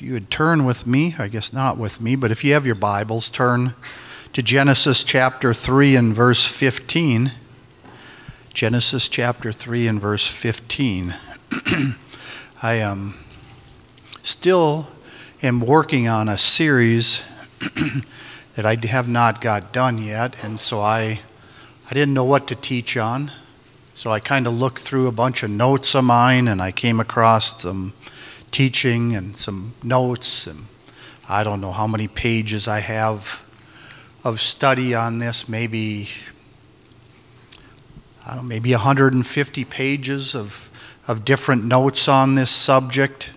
if you would turn with me, I guess not with me, but if you have your Bibles, turn to Genesis chapter 3 and verse 15. Genesis chapter 3 and verse 15. I am still am working on a series that I have not got done yet, and so I I didn't know what to teach on. So I kind of looked through a bunch of notes of mine and I came across some teaching and some notes and I don't know how many pages I have of study on this, maybe I don't know, maybe 150 pages of of different notes on this subject.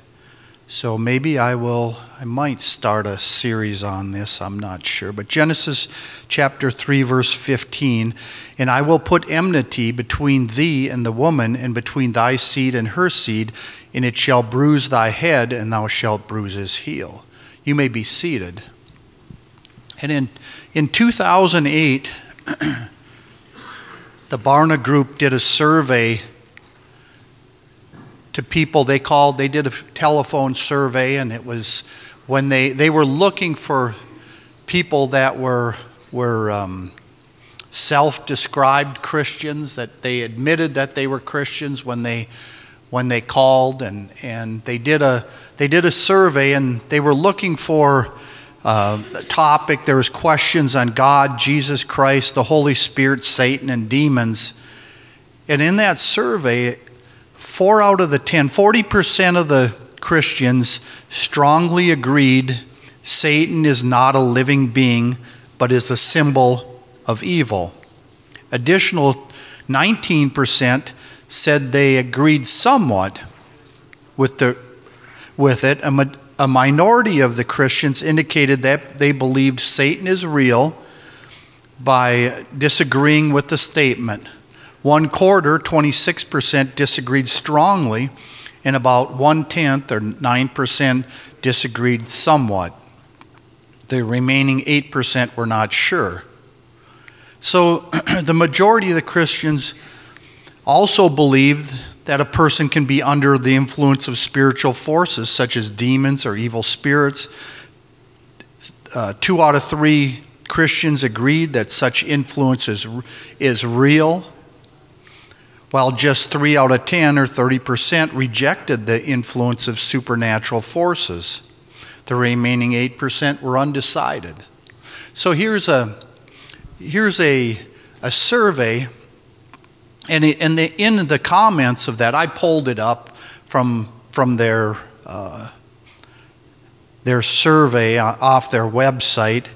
So maybe I will I might start a series on this, I'm not sure. But Genesis chapter 3 verse 15, and I will put enmity between thee and the woman and between thy seed and her seed, and it shall bruise thy head and thou shalt bruise his heel. You may be seated. And in in 2008 the Barna group did a survey to people they called they did a telephone survey and it was when they, they were looking for people that were, were um, self described Christians, that they admitted that they were Christians when they, when they called, and, and they, did a, they did a survey and they were looking for uh, a topic. There was questions on God, Jesus Christ, the Holy Spirit, Satan, and demons. And in that survey, four out of the 10, 40% of the Christians strongly agreed Satan is not a living being, but is a symbol of evil. Additional 19% said they agreed somewhat with, the, with it. A, a minority of the Christians indicated that they believed Satan is real by disagreeing with the statement. One quarter, 26%, disagreed strongly and about one tenth or 9% disagreed somewhat. The remaining 8% were not sure. So the majority of the Christians also believed that a person can be under the influence of spiritual forces such as demons or evil spirits. Uh, two out of three Christians agreed that such influence is, is real while just 3 out of 10 or 30% rejected the influence of supernatural forces. The remaining 8% were undecided. So here's a, here's a, a survey, and in the, in the comments of that, I pulled it up from, from their, uh, their survey off their website,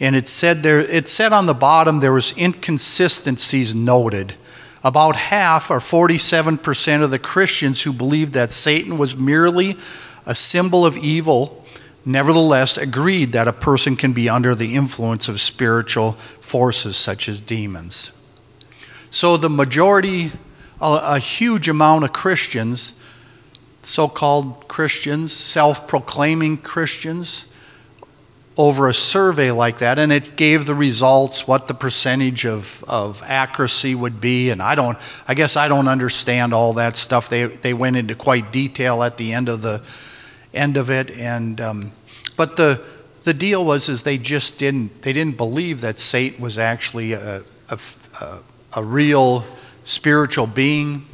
and it said, there, it said on the bottom there was inconsistencies noted about half, or 47% of the Christians who believed that Satan was merely a symbol of evil, nevertheless agreed that a person can be under the influence of spiritual forces such as demons. So the majority, a, a huge amount of Christians, so called Christians, self proclaiming Christians, over a survey like that, and it gave the results, what the percentage of, of accuracy would be. And I don't, I guess I don't understand all that stuff. They, they went into quite detail at the end of the end of it. And, um, but the, the deal was is they just didn't, they didn't believe that Satan was actually a, a, a real spiritual being.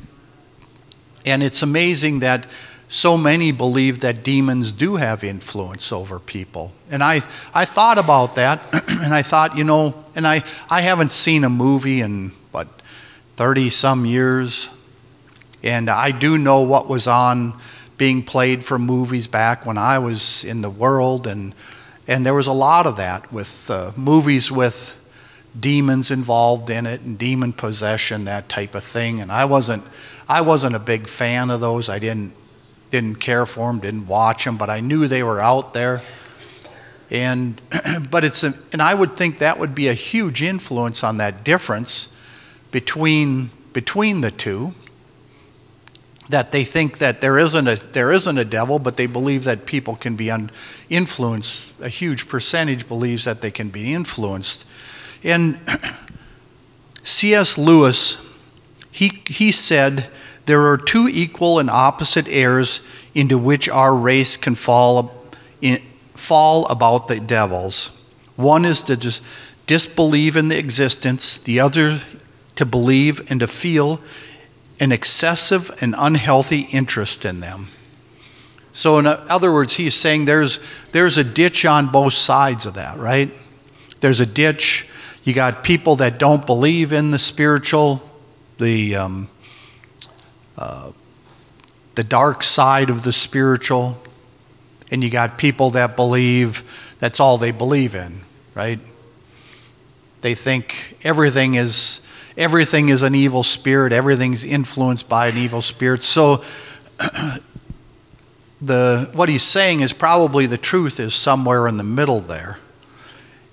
And it's amazing that so many believe that demons do have influence over people. And I, I thought about that, and I thought, you know, and I, I haven't seen a movie in, what, 30 some years. And I do know what was on being played for movies back when I was in the world. And, and there was a lot of that with uh, movies with demons involved in it and demon possession, that type of thing. And I wasn't, I wasn't a big fan of those. I didn't didn't care for them, didn't watch them, but I knew they were out there. And but it's a, and I would think that would be a huge influence on that difference between between the two. That they think that there isn't a there isn't a devil, but they believe that people can be un, influenced. A huge percentage believes that they can be influenced. And C.S. Lewis, he he said there are two equal and opposite errors into which our race can fall in, fall about the devils. One is to just disbelieve in the existence, the other to believe and to feel an excessive and unhealthy interest in them. So, in other words, he's saying there's, there's a ditch on both sides of that, right? There's a ditch. You got people that don't believe in the spiritual, the, um, uh, the dark side of the spiritual, and you got people that believe that's all they believe in, right? They think everything is everything is an evil spirit, everything's influenced by an evil spirit. So the what he's saying is probably the truth is somewhere in the middle there.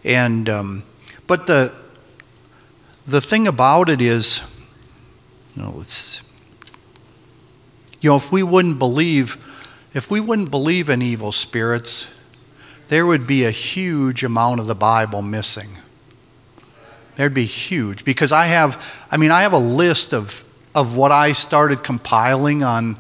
And um, but the the thing about it is, you know, it's you know, if we wouldn't believe, if we wouldn't believe in evil spirits, there would be a huge amount of the Bible missing. There'd be huge because I have, I mean, I have a list of, of what I started compiling on,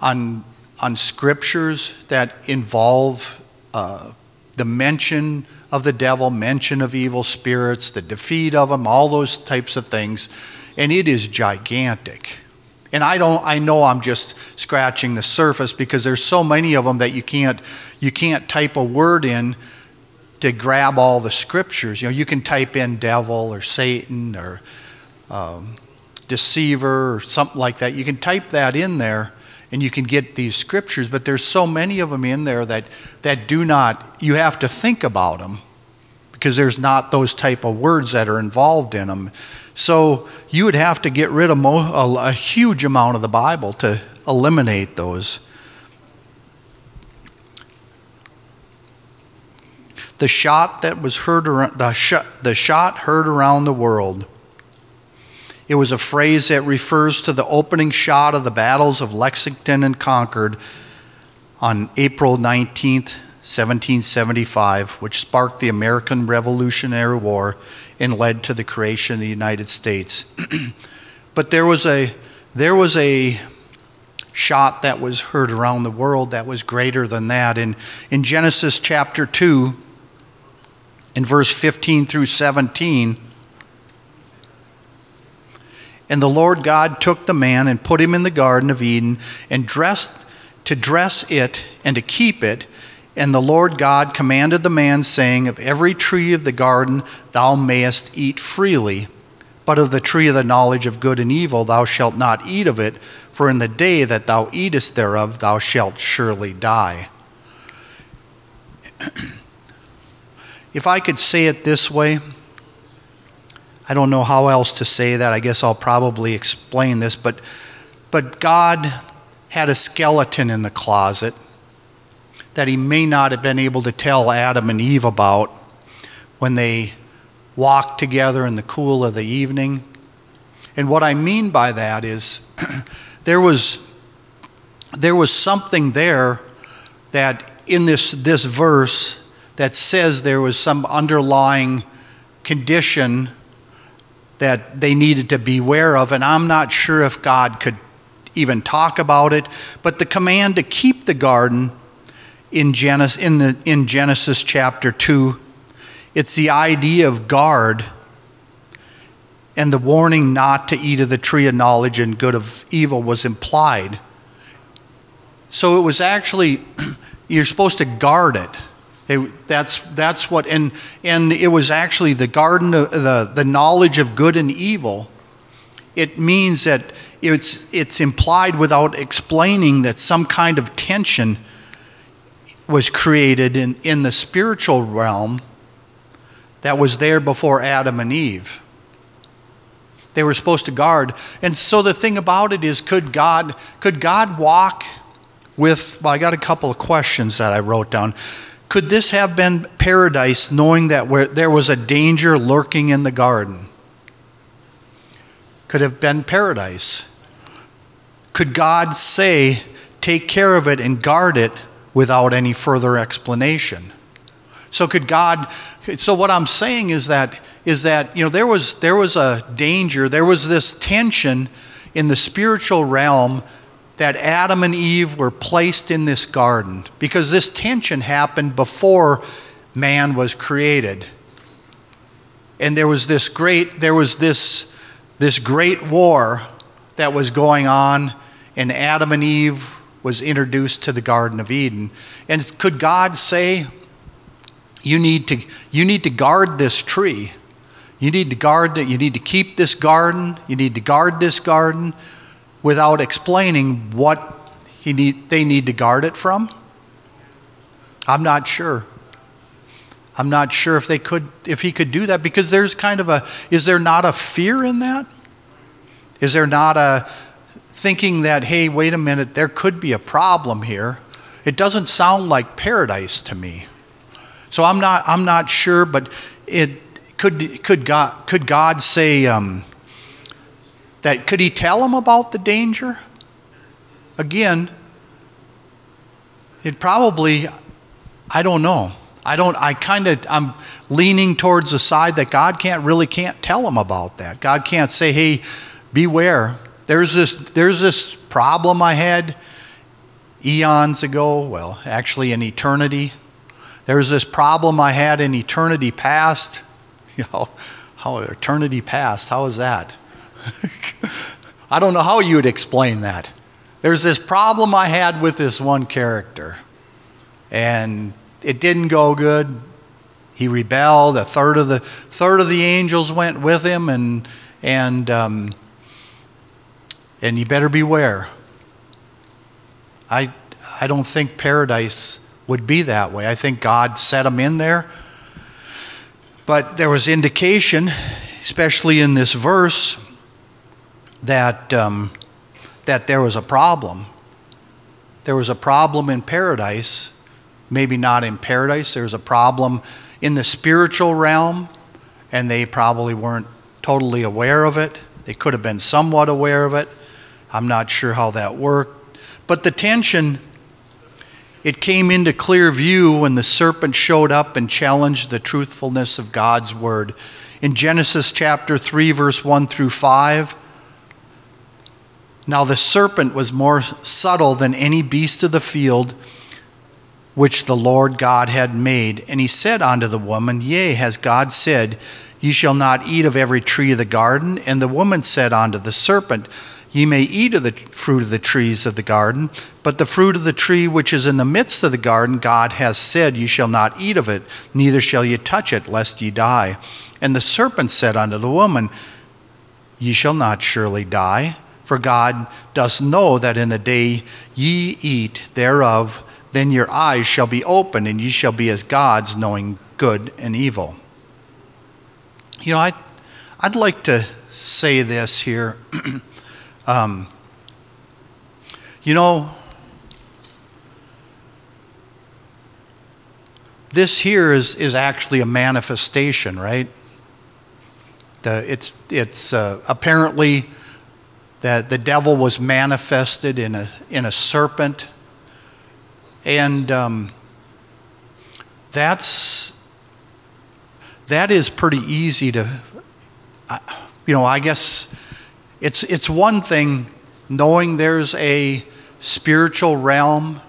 on, on scriptures that involve uh, the mention of the devil, mention of evil spirits, the defeat of them, all those types of things. And it is gigantic. And I don't I know I'm just scratching the surface because there's so many of them that you can't you can't type a word in to grab all the scriptures. You know, you can type in devil or Satan or um, deceiver or something like that. You can type that in there and you can get these scriptures, but there's so many of them in there that, that do not, you have to think about them because there's not those type of words that are involved in them. So you would have to get rid of mo- a, a huge amount of the Bible to eliminate those. the shot that was heard around, the, sh- the shot heard around the world. It was a phrase that refers to the opening shot of the battles of Lexington and Concord on April 19th, 1775, which sparked the American Revolutionary War and led to the creation of the United States. but there was a there was a shot that was heard around the world that was greater than that. In, in Genesis chapter 2, in verse 15 through 17. And the Lord God took the man and put him in the Garden of Eden and dressed to dress it and to keep it. And the Lord God commanded the man, saying, Of every tree of the garden thou mayest eat freely, but of the tree of the knowledge of good and evil thou shalt not eat of it, for in the day that thou eatest thereof thou shalt surely die. If I could say it this way, I don't know how else to say that. I guess I'll probably explain this, but but God had a skeleton in the closet that he may not have been able to tell Adam and Eve about when they walked together in the cool of the evening. And what I mean by that is there was there was something there that in this this verse that says there was some underlying condition that they needed to beware of, and I'm not sure if God could even talk about it. But the command to keep the garden in Genesis, in, the, in Genesis chapter 2, it's the idea of guard and the warning not to eat of the tree of knowledge and good of evil was implied. So it was actually, you're supposed to guard it. It, that's, that's what, and, and it was actually the garden, of, the, the knowledge of good and evil. It means that it's, it's implied without explaining that some kind of tension was created in, in the spiritual realm that was there before Adam and Eve. They were supposed to guard. And so the thing about it is could God could God walk with well I got a couple of questions that I wrote down. Could this have been paradise knowing that where there was a danger lurking in the garden? Could have been paradise. Could God say, take care of it and guard it without any further explanation? So could God so what I'm saying is that is that you know there was there was a danger, there was this tension in the spiritual realm that Adam and Eve were placed in this garden because this tension happened before man was created. And there was this great there was this this great war that was going on and Adam and Eve was introduced to the garden of Eden. And could God say you need to you need to guard this tree. You need to guard it. You need to keep this garden. You need to guard this garden without explaining what he need, they need to guard it from? I'm not sure. I'm not sure if they could if he could do that because there's kind of a is there not a fear in that? Is there not a thinking that hey, wait a minute, there could be a problem here? It doesn't sound like paradise to me. So I'm not I'm not sure, but it could could God could God say um, that could he tell him about the danger? Again, it probably, I don't know. I don't, I kind of, I'm leaning towards the side that God can't really can't tell him about that. God can't say, hey, beware. There's this, there's this problem I had eons ago, well, actually in eternity. There's this problem I had in eternity past. You know, how eternity past, how is that? I don't know how you would explain that. There's this problem I had with this one character, and it didn't go good. He rebelled. A third of the third of the angels went with him, and and um, and you better beware. I I don't think paradise would be that way. I think God set him in there, but there was indication, especially in this verse, that, um, that there was a problem. There was a problem in paradise, maybe not in paradise, there was a problem in the spiritual realm, and they probably weren't totally aware of it. They could have been somewhat aware of it. I'm not sure how that worked. But the tension, it came into clear view when the serpent showed up and challenged the truthfulness of God's word. In Genesis chapter 3, verse 1 through 5, now the serpent was more subtle than any beast of the field which the Lord God had made. And he said unto the woman, Yea, has God said, Ye shall not eat of every tree of the garden? And the woman said unto the serpent, Ye may eat of the fruit of the trees of the garden, but the fruit of the tree which is in the midst of the garden, God has said, Ye shall not eat of it, neither shall ye touch it, lest ye die. And the serpent said unto the woman, Ye shall not surely die. For God does know that in the day ye eat thereof, then your eyes shall be opened, and ye shall be as gods, knowing good and evil. You know, I, I'd like to say this here. um, you know, this here is, is actually a manifestation, right? The, it's it's uh, apparently that the devil was manifested in a, in a serpent. And um, that's, that is pretty easy to, you know, I guess it's, it's one thing knowing there's a spiritual realm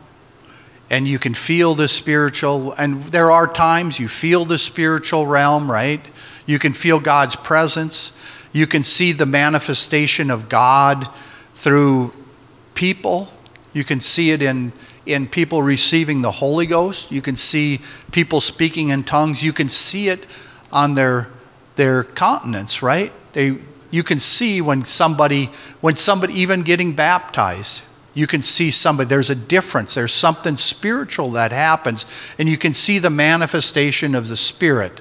and you can feel the spiritual, and there are times you feel the spiritual realm, right? You can feel God's presence. You can see the manifestation of God through people. You can see it in, in people receiving the Holy Ghost. You can see people speaking in tongues. You can see it on their, their countenance, right? They, you can see when somebody, when somebody even getting baptized, you can see somebody, there's a difference. There's something spiritual that happens, and you can see the manifestation of the Spirit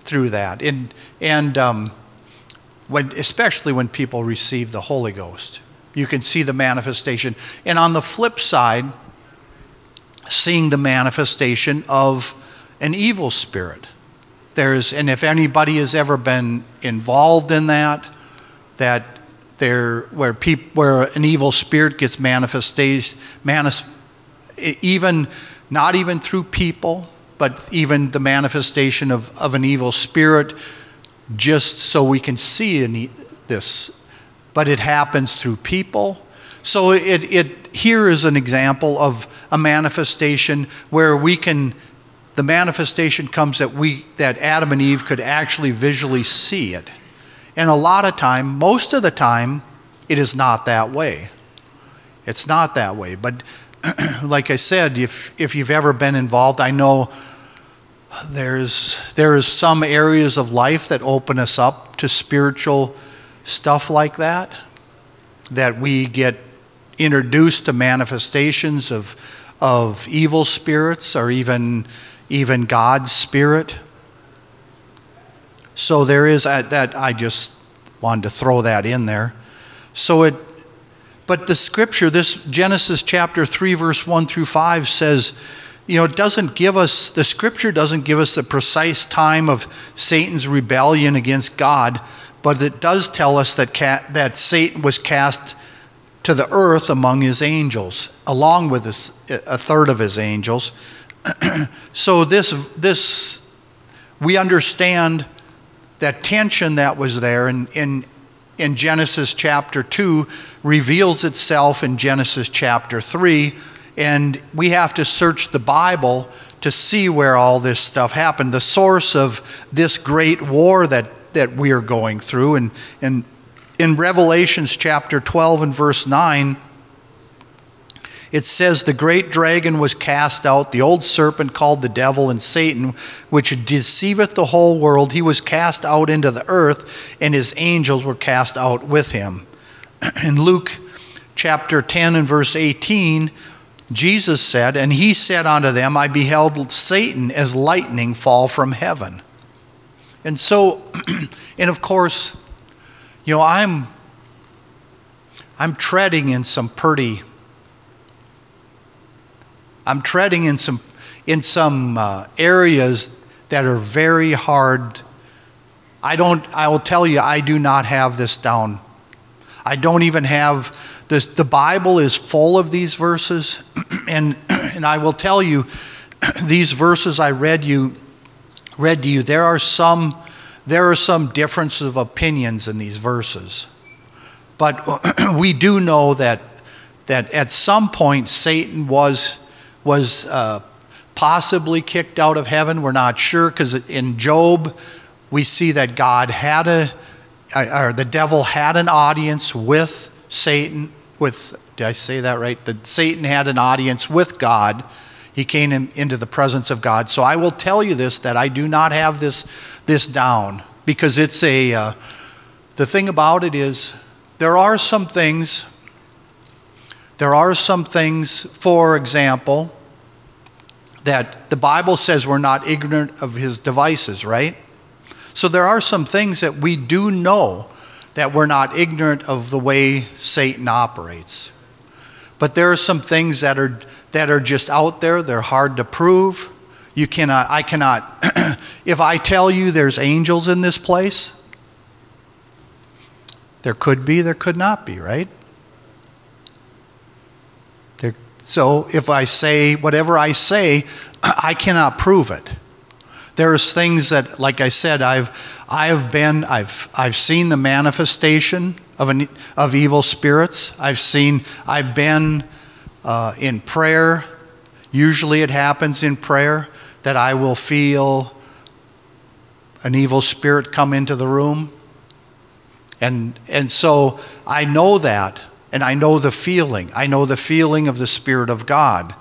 through that. And, and um, when, especially when people receive the Holy Ghost. You can see the manifestation. And on the flip side, seeing the manifestation of an evil spirit. There's, and if anybody has ever been involved in that, that there, where, peop, where an evil spirit gets manifested, even not even through people, but even the manifestation of, of an evil spirit just so we can see this. But it happens through people, So it, it here is an example of a manifestation where we can the manifestation comes that we that Adam and Eve could actually visually see it. And a lot of time, most of the time, it is not that way. It's not that way. But like I said, if if you've ever been involved, I know there's there is some areas of life that open us up to spiritual stuff like that that we get introduced to manifestations of of evil spirits or even even God's spirit. So there is that I just wanted to throw that in there. So it but the scripture this Genesis chapter 3 verse 1 through 5 says you know, it doesn't give us, the scripture doesn't give us the precise time of Satan's rebellion against God, but it does tell us that, ca- that Satan was cast to the earth among his angels, along with his, a third of his angels. so this, this, we understand that tension that was there in, in, in Genesis chapter 2 reveals itself in Genesis chapter 3 and we have to search the Bible to see where all this stuff happened. The source of this great war that, that we are going through. And, and in Revelations chapter 12 and verse 9, it says, The great dragon was cast out, the old serpent called the devil and Satan, which deceiveth the whole world. He was cast out into the earth, and his angels were cast out with him. In Luke chapter 10 and verse 18, Jesus said, And he said unto them, I beheld Satan as lightning fall from heaven. And so, and of course, you know, I'm I'm treading in some pretty I'm treading in some in some uh, areas that are very hard. I don't I will tell you I do not have this down. I don't even have this, the Bible is full of these verses, and, and I will tell you, these verses I read you read to you, there are some there are some differences of opinions in these verses. But we do know that that at some point Satan was was uh, possibly kicked out of heaven. We're not sure because in Job we see that God had a or the devil had an audience with Satan with, did I say that right? That Satan had an audience with God. He came in, into the presence of God. So I will tell you this that I do not have this, this down because it's a, uh, the thing about it is there are some things, there are some things, for example, that the Bible says we're not ignorant of his devices, right? So there are some things that we do know that we're not ignorant of the way Satan operates. But there are some things that are that are just out there, they're hard to prove. You cannot I cannot if I tell you there's angels in this place, there could be, there could not be, right? There, so if I say whatever I say, I cannot prove it. There's things that, like I said, I've I have been, I've, I've seen the manifestation of, an, of evil spirits. I've seen, I've been uh, in prayer. Usually it happens in prayer that I will feel an evil spirit come into the room. And, and so I know that, and I know the feeling. I know the feeling of the Spirit of God.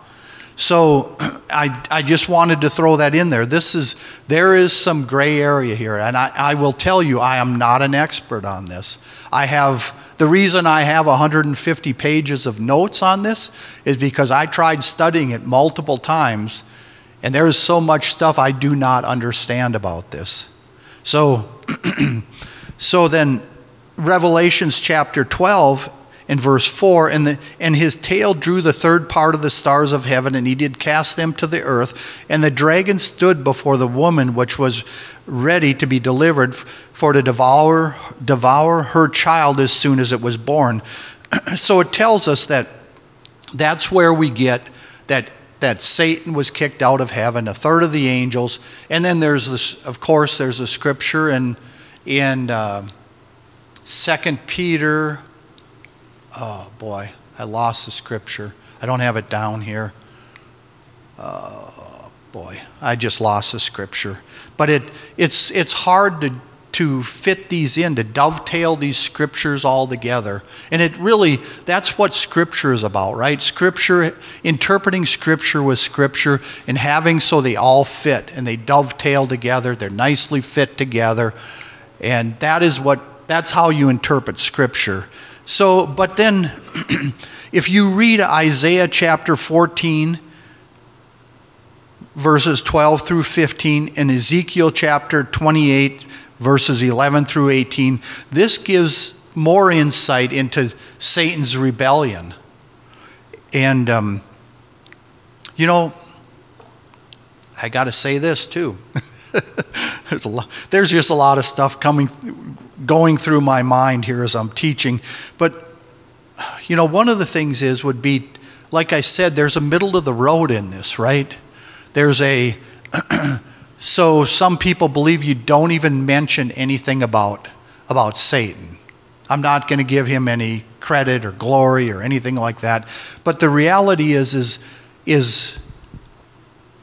So I, I just wanted to throw that in there. This is, there is some gray area here. And I, I will tell you, I am not an expert on this. I have, the reason I have 150 pages of notes on this is because I tried studying it multiple times, and there is so much stuff I do not understand about this. So, so then, Revelations chapter 12 in verse 4 and, the, and his tail drew the third part of the stars of heaven and he did cast them to the earth and the dragon stood before the woman which was ready to be delivered for to devour devour her child as soon as it was born so it tells us that that's where we get that that Satan was kicked out of heaven, a third of the angels, and then there's this. Of course, there's a scripture in in uh, Second Peter oh boy, I lost the scripture. I don't have it down here. Oh boy, I just lost the scripture. But it, it's, it's hard to, to fit these in, to dovetail these scriptures all together. And it really, that's what scripture is about, right? Scripture, interpreting scripture with scripture and having so they all fit and they dovetail together, they're nicely fit together. And that is what, that's how you interpret scripture. So, but then if you read Isaiah chapter 14, verses 12 through 15, and Ezekiel chapter 28, verses 11 through 18, this gives more insight into Satan's rebellion. And, um, you know, I got to say this too. there's, lot, there's just a lot of stuff coming, going through my mind here as I'm teaching. But, you know, one of the things is, would be, like I said, there's a middle of the road in this, right? There's a, so some people believe you don't even mention anything about, about Satan. I'm not going to give him any credit or glory or anything like that. But the reality is, is, is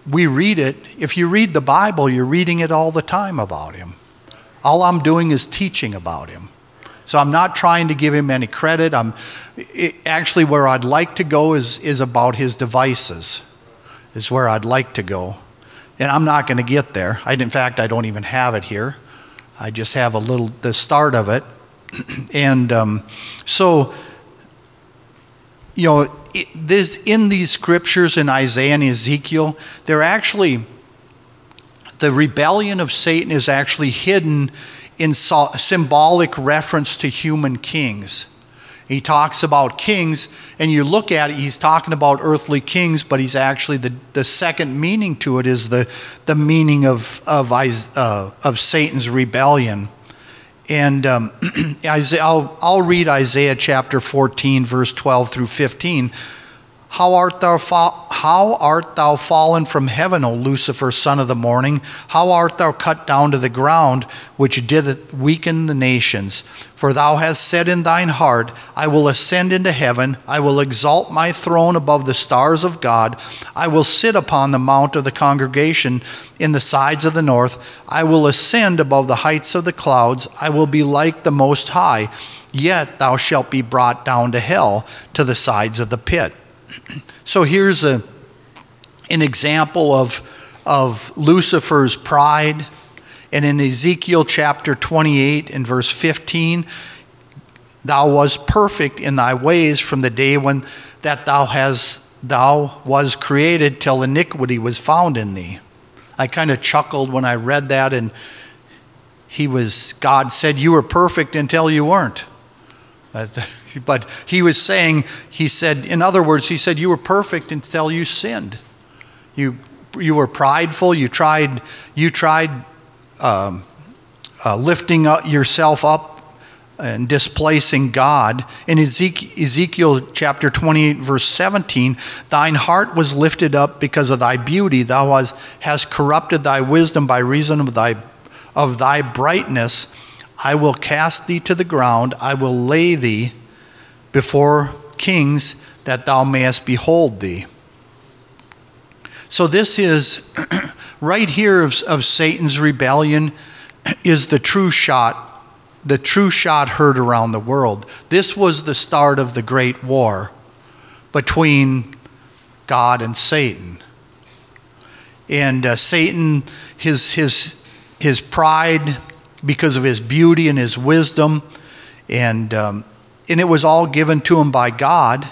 we read it. If you read the Bible, you're reading it all the time about him. All I'm doing is teaching about him. So I'm not trying to give him any credit. I'm it, actually where I'd like to go is, is about his devices is where I'd like to go. And I'm not going to get there. I, in fact, I don't even have it here. I just have a little, the start of it. and um, so, you know, it, this, in these scriptures in Isaiah and Ezekiel, they're actually, the rebellion of Satan is actually hidden in symbolic reference to human kings. He talks about kings, and you look at it, he's talking about earthly kings, but he's actually, the, the second meaning to it is the, the meaning of, of, uh, of Satan's rebellion. And um, I'll, I'll read Isaiah chapter 14, verse 12 through 15. How art thou fa- how art thou fallen from heaven, O Lucifer, son of the morning? How art thou cut down to the ground, which did weaken the nations? For thou hast said in thine heart, I will ascend into heaven, I will exalt my throne above the stars of God, I will sit upon the mount of the congregation in the sides of the north, I will ascend above the heights of the clouds, I will be like the Most High. Yet thou shalt be brought down to hell, to the sides of the pit. So here's a, an example of, of Lucifer's pride. And in Ezekiel chapter 28 and verse 15, thou was perfect in thy ways from the day when that thou has thou was created till iniquity was found in thee. I kind of chuckled when I read that and he was God said you were perfect until you weren't. But he was saying, he said, in other words, he said, you were perfect until you sinned. You, you were prideful. You tried, you tried um, uh, lifting up yourself up and displacing God. In Ezekiel chapter 28, verse 17, thine heart was lifted up because of thy beauty. Thou hast, hast corrupted thy wisdom by reason of thy, of thy brightness. I will cast thee to the ground. I will lay thee before kings that thou mayest behold thee. So, this is right here of, of Satan's rebellion, is the true shot, the true shot heard around the world. This was the start of the great war between God and Satan. And uh, Satan, his, his, his pride, because of his beauty and his wisdom, and um, and it was all given to him by God,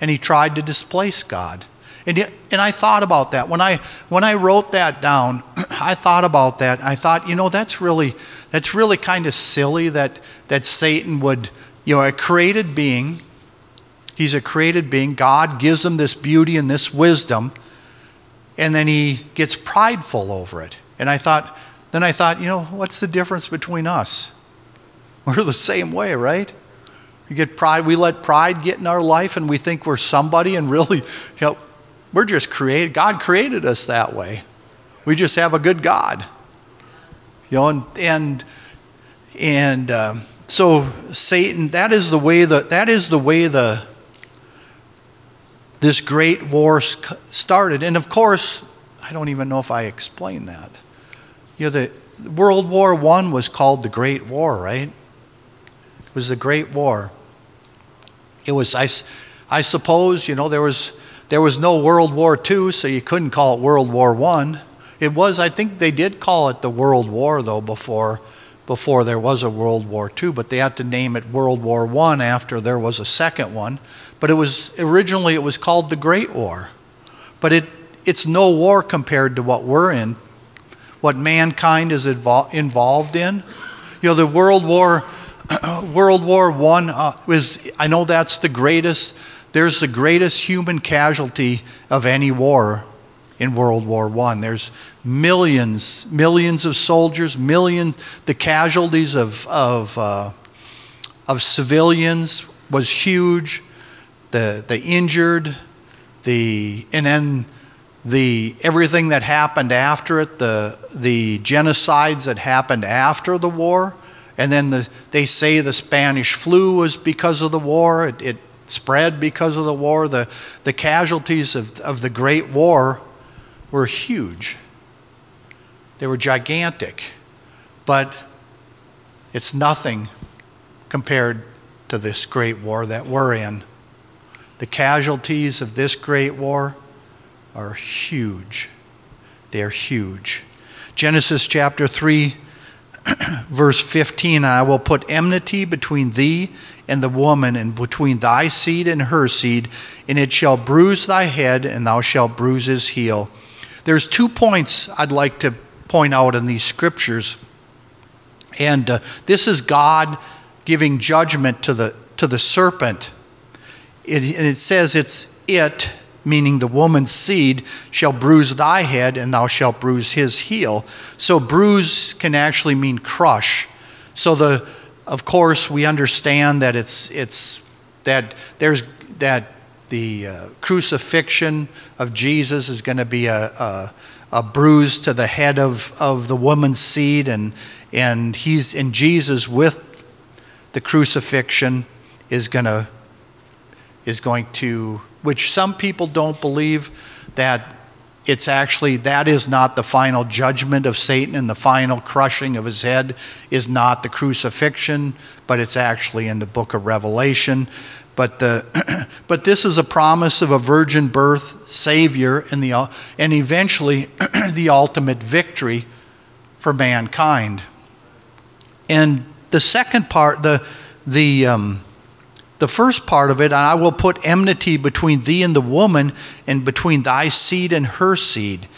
and he tried to displace God. And, and I thought about that. When I, when I wrote that down, I thought about that. I thought, you know, that's really, that's really kind of silly that, that Satan would, you know, a created being, he's a created being. God gives him this beauty and this wisdom, and then he gets prideful over it. And I thought, then I thought, you know, what's the difference between us? We're the same way, right? We get pride, we let pride get in our life and we think we're somebody and really, you know, we're just created. God created us that way. We just have a good God. You know, and and and um, so Satan, that is the way the that is the way the this great war started. And of course, I don't even know if I explained that. You know, the World War I was called the Great War, right? It was the Great War. It was, I, I suppose, you know, there was, there was no World War II, so you couldn't call it World War I. It was, I think they did call it the World War, though, before, before there was a World War II, but they had to name it World War I after there was a second one. But it was, originally it was called the Great War. But it, it's no war compared to what we're in, what mankind is involved in. You know, the World War World War One uh, was, I know that's the greatest, there's the greatest human casualty of any war in World War One. There's millions, millions of soldiers, millions, the casualties of, of, uh, of civilians was huge, the, the injured, the, and then the, everything that happened after it, the, the genocides that happened after the war and then the, they say the Spanish flu was because of the war. It, it spread because of the war. The, the casualties of, of the Great War were huge, they were gigantic. But it's nothing compared to this great war that we're in. The casualties of this great war are huge. They're huge. Genesis chapter 3 verse 15 I will put enmity between thee and the woman, and between thy seed and her seed, and it shall bruise thy head, and thou shalt bruise his heel. There's two points I'd like to point out in these scriptures. And uh, this is God giving judgment to the, to the serpent. It, and it says it's it meaning the woman's seed, shall bruise thy head, and thou shalt bruise his heel. So, bruise can actually mean crush. So, the, of course, we understand that it's, it's that there's that the uh, crucifixion of Jesus is going to be a, a, a, bruise to the head of, of the woman's seed, and, and he's in Jesus with the crucifixion is going to is going to which some people don't believe that it's actually that is not the final judgment of Satan and the final crushing of his head is not the crucifixion, but it's actually in the book of Revelation. But the but this is a promise of a virgin birth, Savior, and the and eventually the ultimate victory for mankind. And the second part, the the um, the first part of it, I will put enmity between thee and the woman, and between thy seed and her seed.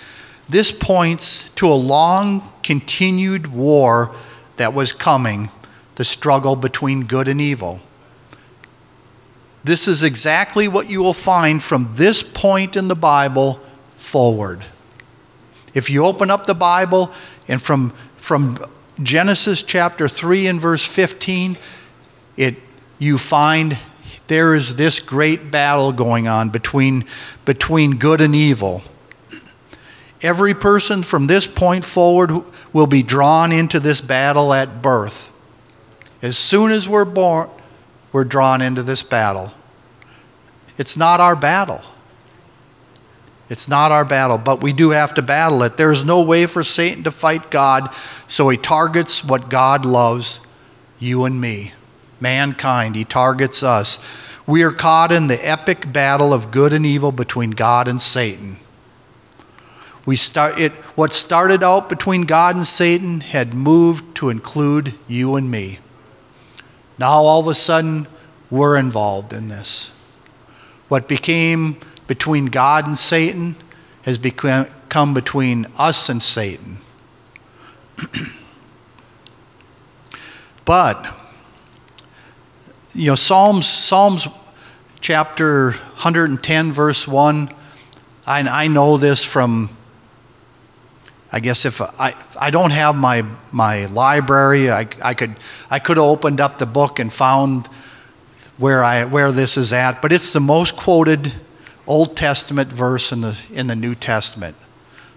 This points to a long continued war that was coming, the struggle between good and evil. This is exactly what you will find from this point in the Bible forward. If you open up the Bible and from, from Genesis chapter 3 and verse 15, it you find there is this great battle going on between, between good and evil. Every person from this point forward will be drawn into this battle at birth. As soon as we're born, we're drawn into this battle. It's not our battle. It's not our battle, but we do have to battle it. There's no way for Satan to fight God, so he targets what God loves you and me mankind. He targets us. We are caught in the epic battle of good and evil between God and Satan. We start it what started out between God and Satan had moved to include you and me. Now all of a sudden we're involved in this. What became between God and Satan has become between us and Satan. but you know, Psalms, Psalms chapter 110, verse 1, I, I know this from, I guess if I, I don't have my, my library, I, I, could, I could have opened up the book and found where, I, where this is at, but it's the most quoted Old Testament verse in the, in the New Testament.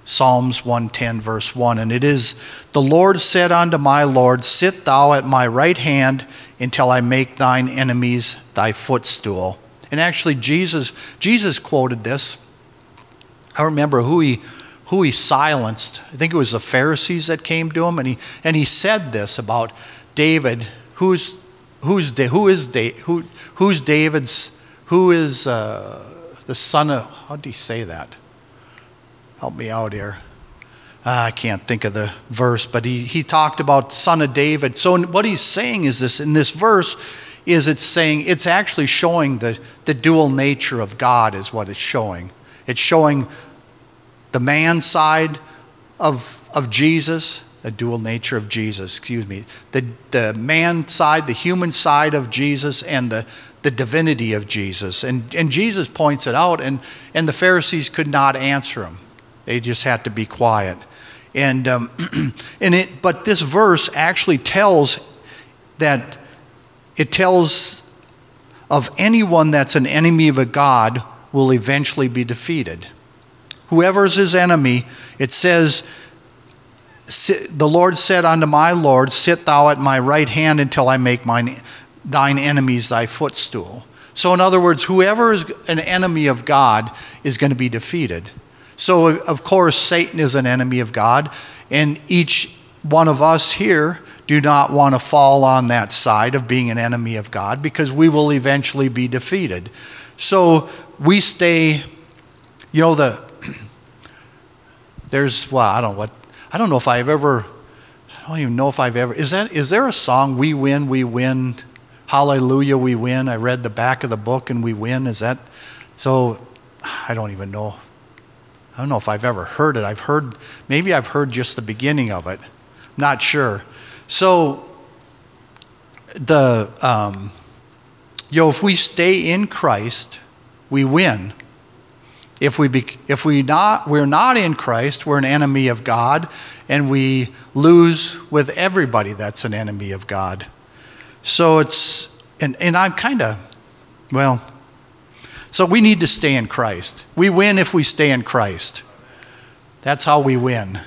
Psalms 110, verse 1. And it is, The Lord said unto my Lord, Sit thou at my right hand until I make thine enemies thy footstool. And actually, Jesus, Jesus quoted this. I remember who he, who he silenced. I think it was the Pharisees that came to him, and he, and he said this about David. Who's, who's, who is David? who, who's David's, who is uh, the son of, how did he say that? Help me out here. Uh, I can't think of the verse, but he, he talked about son of David. So what he's saying is this in this verse is it's saying it's actually showing the, the dual nature of God is what it's showing. It's showing the man side of, of Jesus, the dual nature of Jesus, excuse me, the, the man side, the human side of Jesus, and the, the divinity of Jesus. And, and Jesus points it out, and, and the Pharisees could not answer him. They just had to be quiet. And, um, and it, but this verse actually tells that it tells of anyone that's an enemy of a God will eventually be defeated. Whoever's his enemy, it says, the Lord said unto my Lord, Sit thou at my right hand until I make mine, thine enemies thy footstool. So, in other words, whoever is an enemy of God is going to be defeated. So, of course, Satan is an enemy of God, and each one of us here do not want to fall on that side of being an enemy of God because we will eventually be defeated. So, we stay, you know, the there's well, I don't know what I don't know if I've ever I don't even know if I've ever is that is there a song we win, we win, hallelujah, we win. I read the back of the book and we win. Is that so I don't even know I don't know if I've ever heard it. I've heard, maybe I've heard just the beginning of it. I'm Not sure. So, the, um, you know, if we stay in Christ, we win. If we be, if we not we're not in Christ, we're an enemy of God, and we lose with everybody that's an enemy of God. So it's and and I'm kind of well, so we need to stay in Christ. We win if we stay in Christ. That's how we win.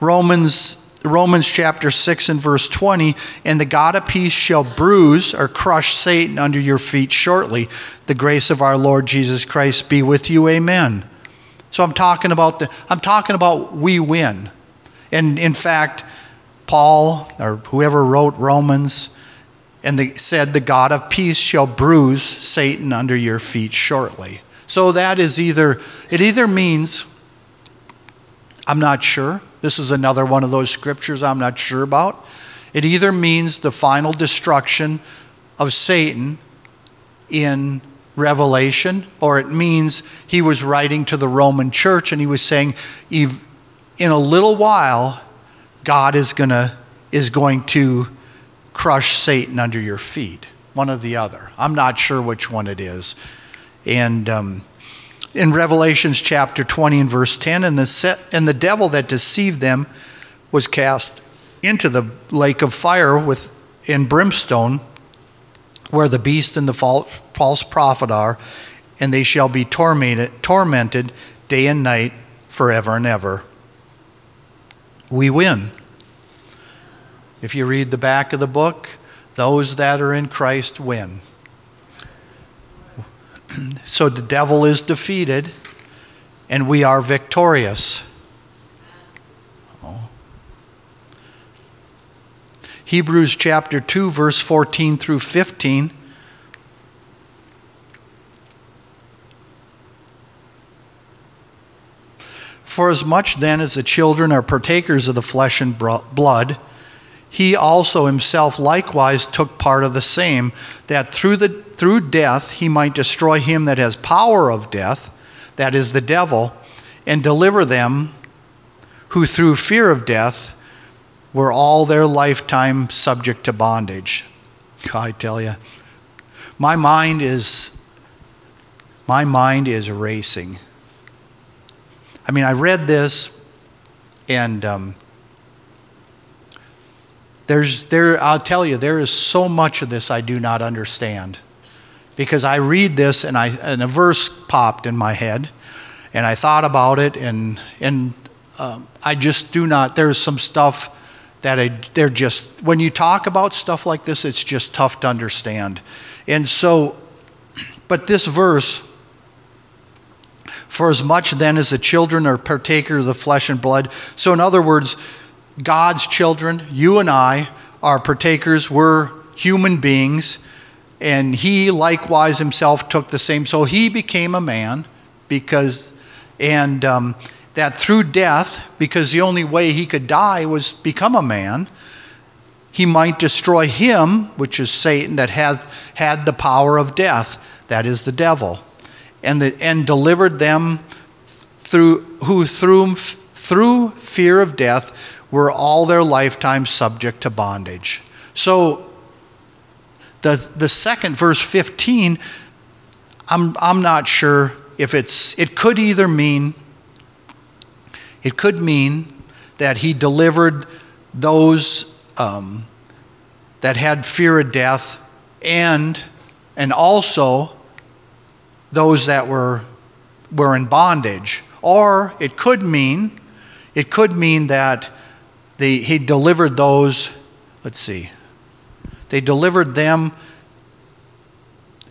Romans Romans chapter 6 and verse 20, and the God of peace shall bruise or crush Satan under your feet shortly. The grace of our Lord Jesus Christ be with you. Amen. So I'm talking about the I'm talking about we win. And in fact, Paul or whoever wrote Romans and they said, The God of peace shall bruise Satan under your feet shortly. So that is either, it either means, I'm not sure. This is another one of those scriptures I'm not sure about. It either means the final destruction of Satan in Revelation, or it means he was writing to the Roman church and he was saying, in a little while, God is, gonna, is going to crush Satan under your feet. One or the other. I'm not sure which one it is. And um, in Revelations chapter 20 and verse 10, and the, set, and the devil that deceived them was cast into the lake of fire with, in brimstone, where the beast and the false, false prophet are, and they shall be tormented, tormented day and night forever and ever. We win. If you read the back of the book, those that are in Christ win. So the devil is defeated and we are victorious. Oh. Hebrews chapter 2, verse 14 through 15. For as much then as the children are partakers of the flesh and blood, he also himself likewise took part of the same, that through, the, through death he might destroy him that has power of death, that is the devil, and deliver them who through fear of death were all their lifetime subject to bondage. I tell you, my mind is my mind is racing. I mean, I read this, and um, there's, there, I'll tell you, there is so much of this I do not understand. Because I read this and, I, and a verse popped in my head, and I thought about it, and, and um, I just do not, there's some stuff that I, they're just, when you talk about stuff like this, it's just tough to understand. And so, But this verse, for as much then as the children are partakers of the flesh and blood. So, in other words, God's children, you and I, are partakers. We're human beings. And he likewise himself took the same. So he became a man because, and um, that through death, because the only way he could die was become a man, he might destroy him, which is Satan, that has had the power of death, that is the devil, and, the, and delivered them through, who through, through fear of death were all their lifetime subject to bondage. So the, the second verse 15, I'm, I'm not sure if it's, it could either mean, it could mean that he delivered those um, that had fear of death and, and also those that were, were in bondage. Or it could mean, it could mean that he delivered those, let's see, they delivered them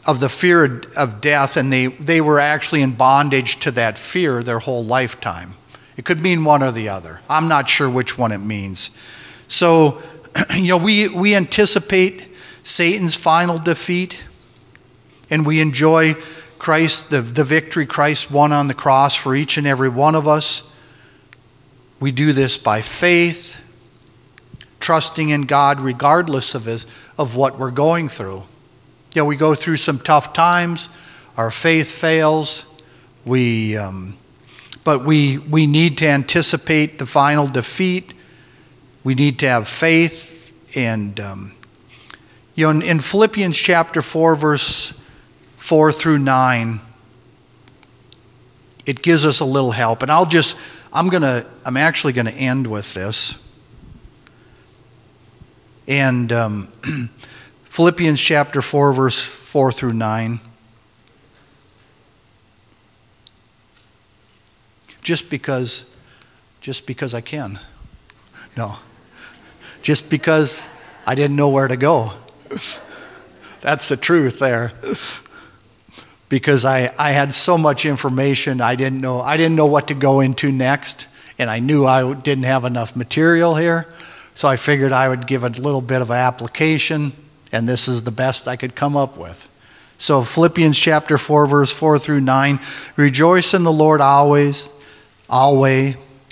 of the fear of death, and they, they were actually in bondage to that fear their whole lifetime. It could mean one or the other. I'm not sure which one it means. So, you know, we, we anticipate Satan's final defeat, and we enjoy Christ, the, the victory Christ won on the cross for each and every one of us. We do this by faith, trusting in God regardless of, his, of what we're going through. You know, we go through some tough times, our faith fails, we, um, but we, we need to anticipate the final defeat. We need to have faith. And, um, you know, in, in Philippians chapter 4, verse 4 through 9, it gives us a little help. And I'll just, I'm going to, I'm actually going to end with this. And um, Philippians chapter 4, verse 4 through 9. Just because, just because I can. No. Just because I didn't know where to go. That's the truth there. Because I, I had so much information, I didn't know I didn't know what to go into next, and I knew I didn't have enough material here. So I figured I would give a little bit of application, and this is the best I could come up with. So Philippians chapter 4, verse 4 through 9 Rejoice in the Lord always, always.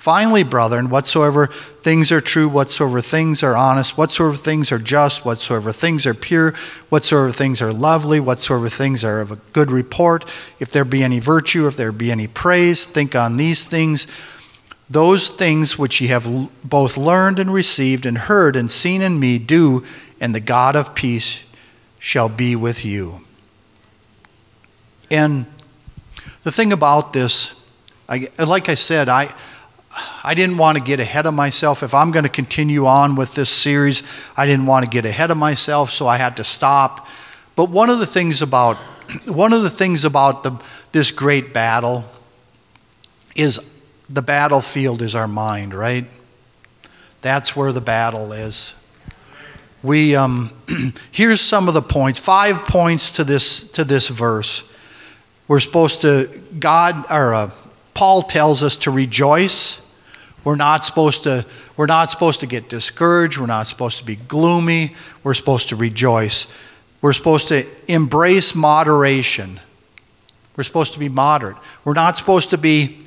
Finally, brethren, whatsoever things are true, whatsoever things are honest, whatsoever things are just, whatsoever things are pure, whatsoever things are lovely, whatsoever things are of a good report, if there be any virtue, if there be any praise, think on these things. Those things which ye have both learned and received and heard and seen in me, do, and the God of peace shall be with you. And the thing about this, I, like I said, I, I didn't want to get ahead of myself. If I'm going to continue on with this series, I didn't want to get ahead of myself, so I had to stop. But one of the things about one of the things about the, this great battle is the battlefield is our mind, right? That's where the battle is. We um, here's some of the points. Five points to this to this verse. We're supposed to God or uh, Paul tells us to rejoice. We're not supposed to we're not supposed to get discouraged. We're not supposed to be gloomy. We're supposed to rejoice. We're supposed to embrace moderation. We're supposed to be moderate. We're not supposed to be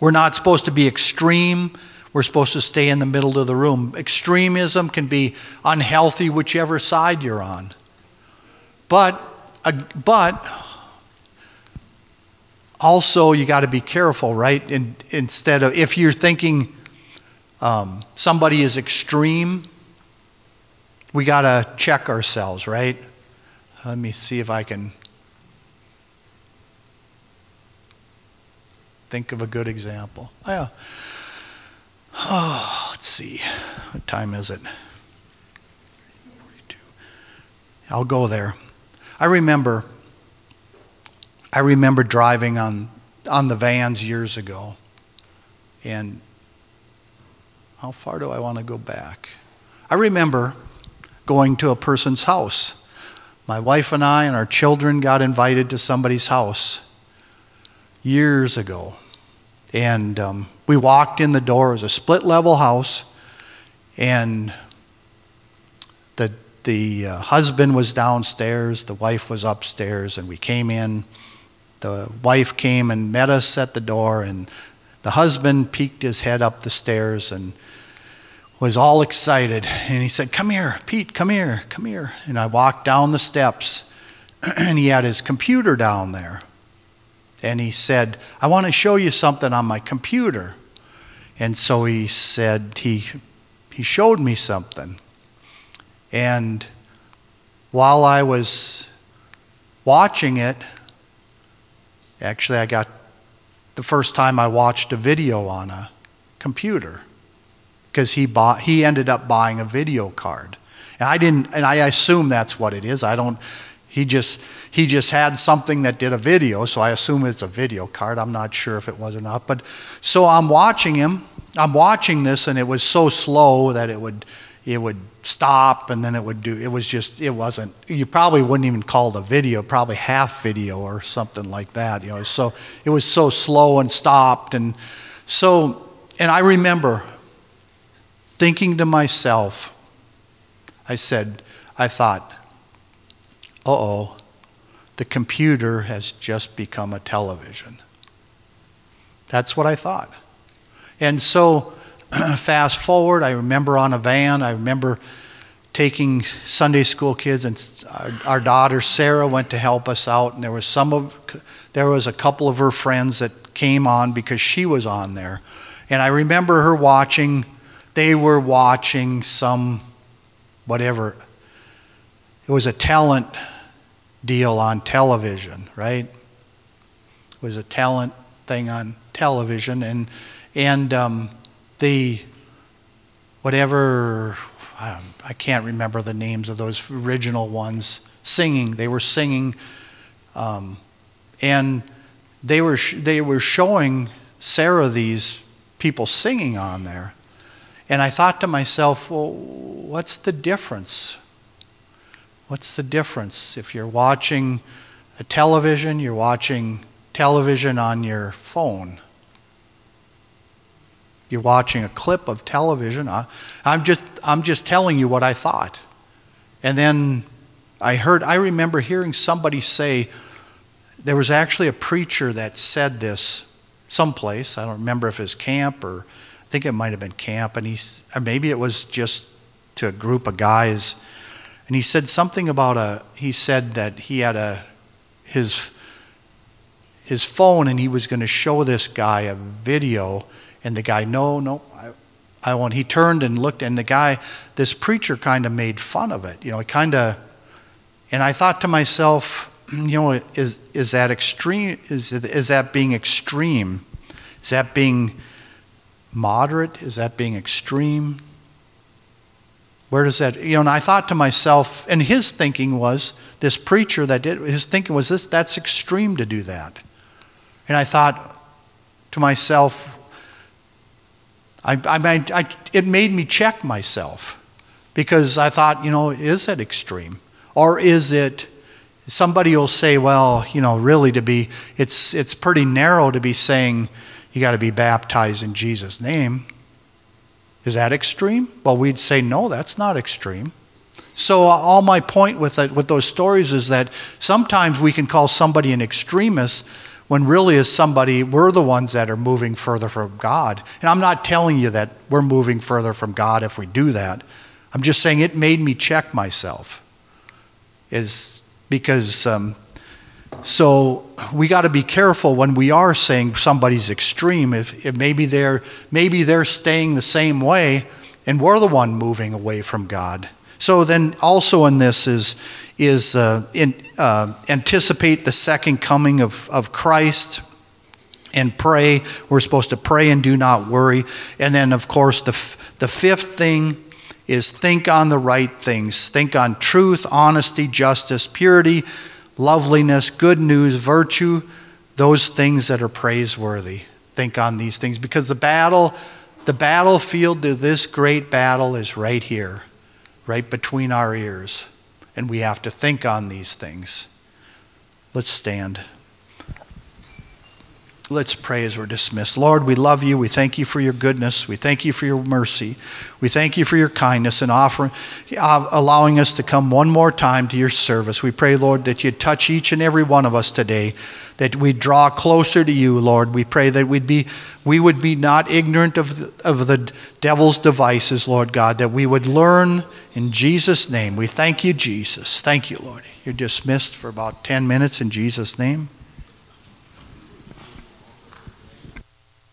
we're not supposed to be extreme. We're supposed to stay in the middle of the room. Extremism can be unhealthy whichever side you're on. But uh, but also you got to be careful, right? In, instead of if you're thinking um, somebody is extreme, we got to check ourselves, right? Let me see if I can think of a good example. Oh, oh let's see. What time is it? I'll go there. I remember I remember driving on on the vans years ago. And how far do I want to go back? I remember going to a person's house. My wife and I and our children got invited to somebody's house years ago. And um, we walked in the door. It was a split level house. And the, the uh, husband was downstairs, the wife was upstairs, and we came in. The wife came and met us at the door, and the husband peeked his head up the stairs and was all excited. And he said, Come here, Pete, come here, come here. And I walked down the steps, and he had his computer down there. And he said, I want to show you something on my computer. And so he said, he, he showed me something. And while I was watching it, actually, I got the first time I watched a video on a computer because he bought he ended up buying a video card. And I didn't and I assume that's what it is. I don't he just he just had something that did a video, so I assume it's a video card. I'm not sure if it was or not. But so I'm watching him. I'm watching this and it was so slow that it would it would stop and then it would do it was just it wasn't you probably wouldn't even call it a video probably half video or something like that you know so it was so slow and stopped and so and i remember thinking to myself i said i thought uh-oh the computer has just become a television. That's what i thought. And so fast forward, I remember on a van, I remember taking Sunday school kids, and our, our, daughter Sarah went to help us out, and there was some of, there was a couple of her friends that came on because she was on there, and I remember her watching. They were watching some, whatever. It was a talent deal on television, right? It was a talent thing on television, and and um, the whatever I, I, can't remember the names of those original ones singing. They were singing, um, and they were they were showing Sarah these people singing on there, and I thought to myself, well, what's the difference? What's the difference if you're watching a television? You're watching television on your phone you're watching a clip of television. I, I'm just, I'm just telling you what I thought. And then I heard, I remember hearing somebody say, there was actually a preacher that said this someplace. I don't remember if it was camp or I think it might have been camp. And he, maybe it was just to a group of guys. And he said something about a, he said that he had a, his, his phone and he was going to show this guy a video and the guy, no, no, I, I won't. He turned and looked, and the guy, this preacher kind of made fun of it. You know, he kind of, and I thought to myself, mm, you know, is, is that extreme? Is, is that being extreme? Is that being moderate? Is that being extreme? Where does that, you know, and I thought to myself, and his thinking was, this preacher that did, his thinking was this, that's extreme to do that. And I thought to myself, I, I, I, it made me check myself because I thought, you know, is it extreme? Or is it, somebody will say, well, you know, really to be, it's, it's pretty narrow to be saying you got to be baptized in Jesus' name. Is that extreme? Well, we'd say, no, that's not extreme. So, uh, all my point with, it, with those stories is that sometimes we can call somebody an extremist when really as somebody we're the ones that are moving further from God. And I'm not telling you that we're moving further from God if we do that. I'm just saying it made me check myself. Is because um, so we got to be careful when we are saying somebody's extreme. If, if maybe they're maybe they're staying the same way, and we're the one moving away from God. So then also in this is is uh, in, uh, anticipate the second coming of, of Christ and pray. We're supposed to pray and do not worry. And then, of course, the, f- the fifth thing is think on the right things. Think on truth, honesty, justice, purity, loveliness, good news, virtue, those things that are praiseworthy. Think on these things because the battle, the battlefield to this great battle is right here, right between our ears. And we have to think on these things. Let's stand. Let's pray as we're dismissed. Lord, we love you. We thank you for your goodness. We thank you for your mercy. We thank you for your kindness and offering, uh, allowing us to come one more time to your service. We pray, Lord, that you touch each and every one of us today, that we draw closer to you, Lord. We pray that we'd be, we would be not ignorant of the, of the devil's devices, Lord God, that we would learn in Jesus' name. We thank you, Jesus. Thank you, Lord. You're dismissed for about 10 minutes in Jesus' name.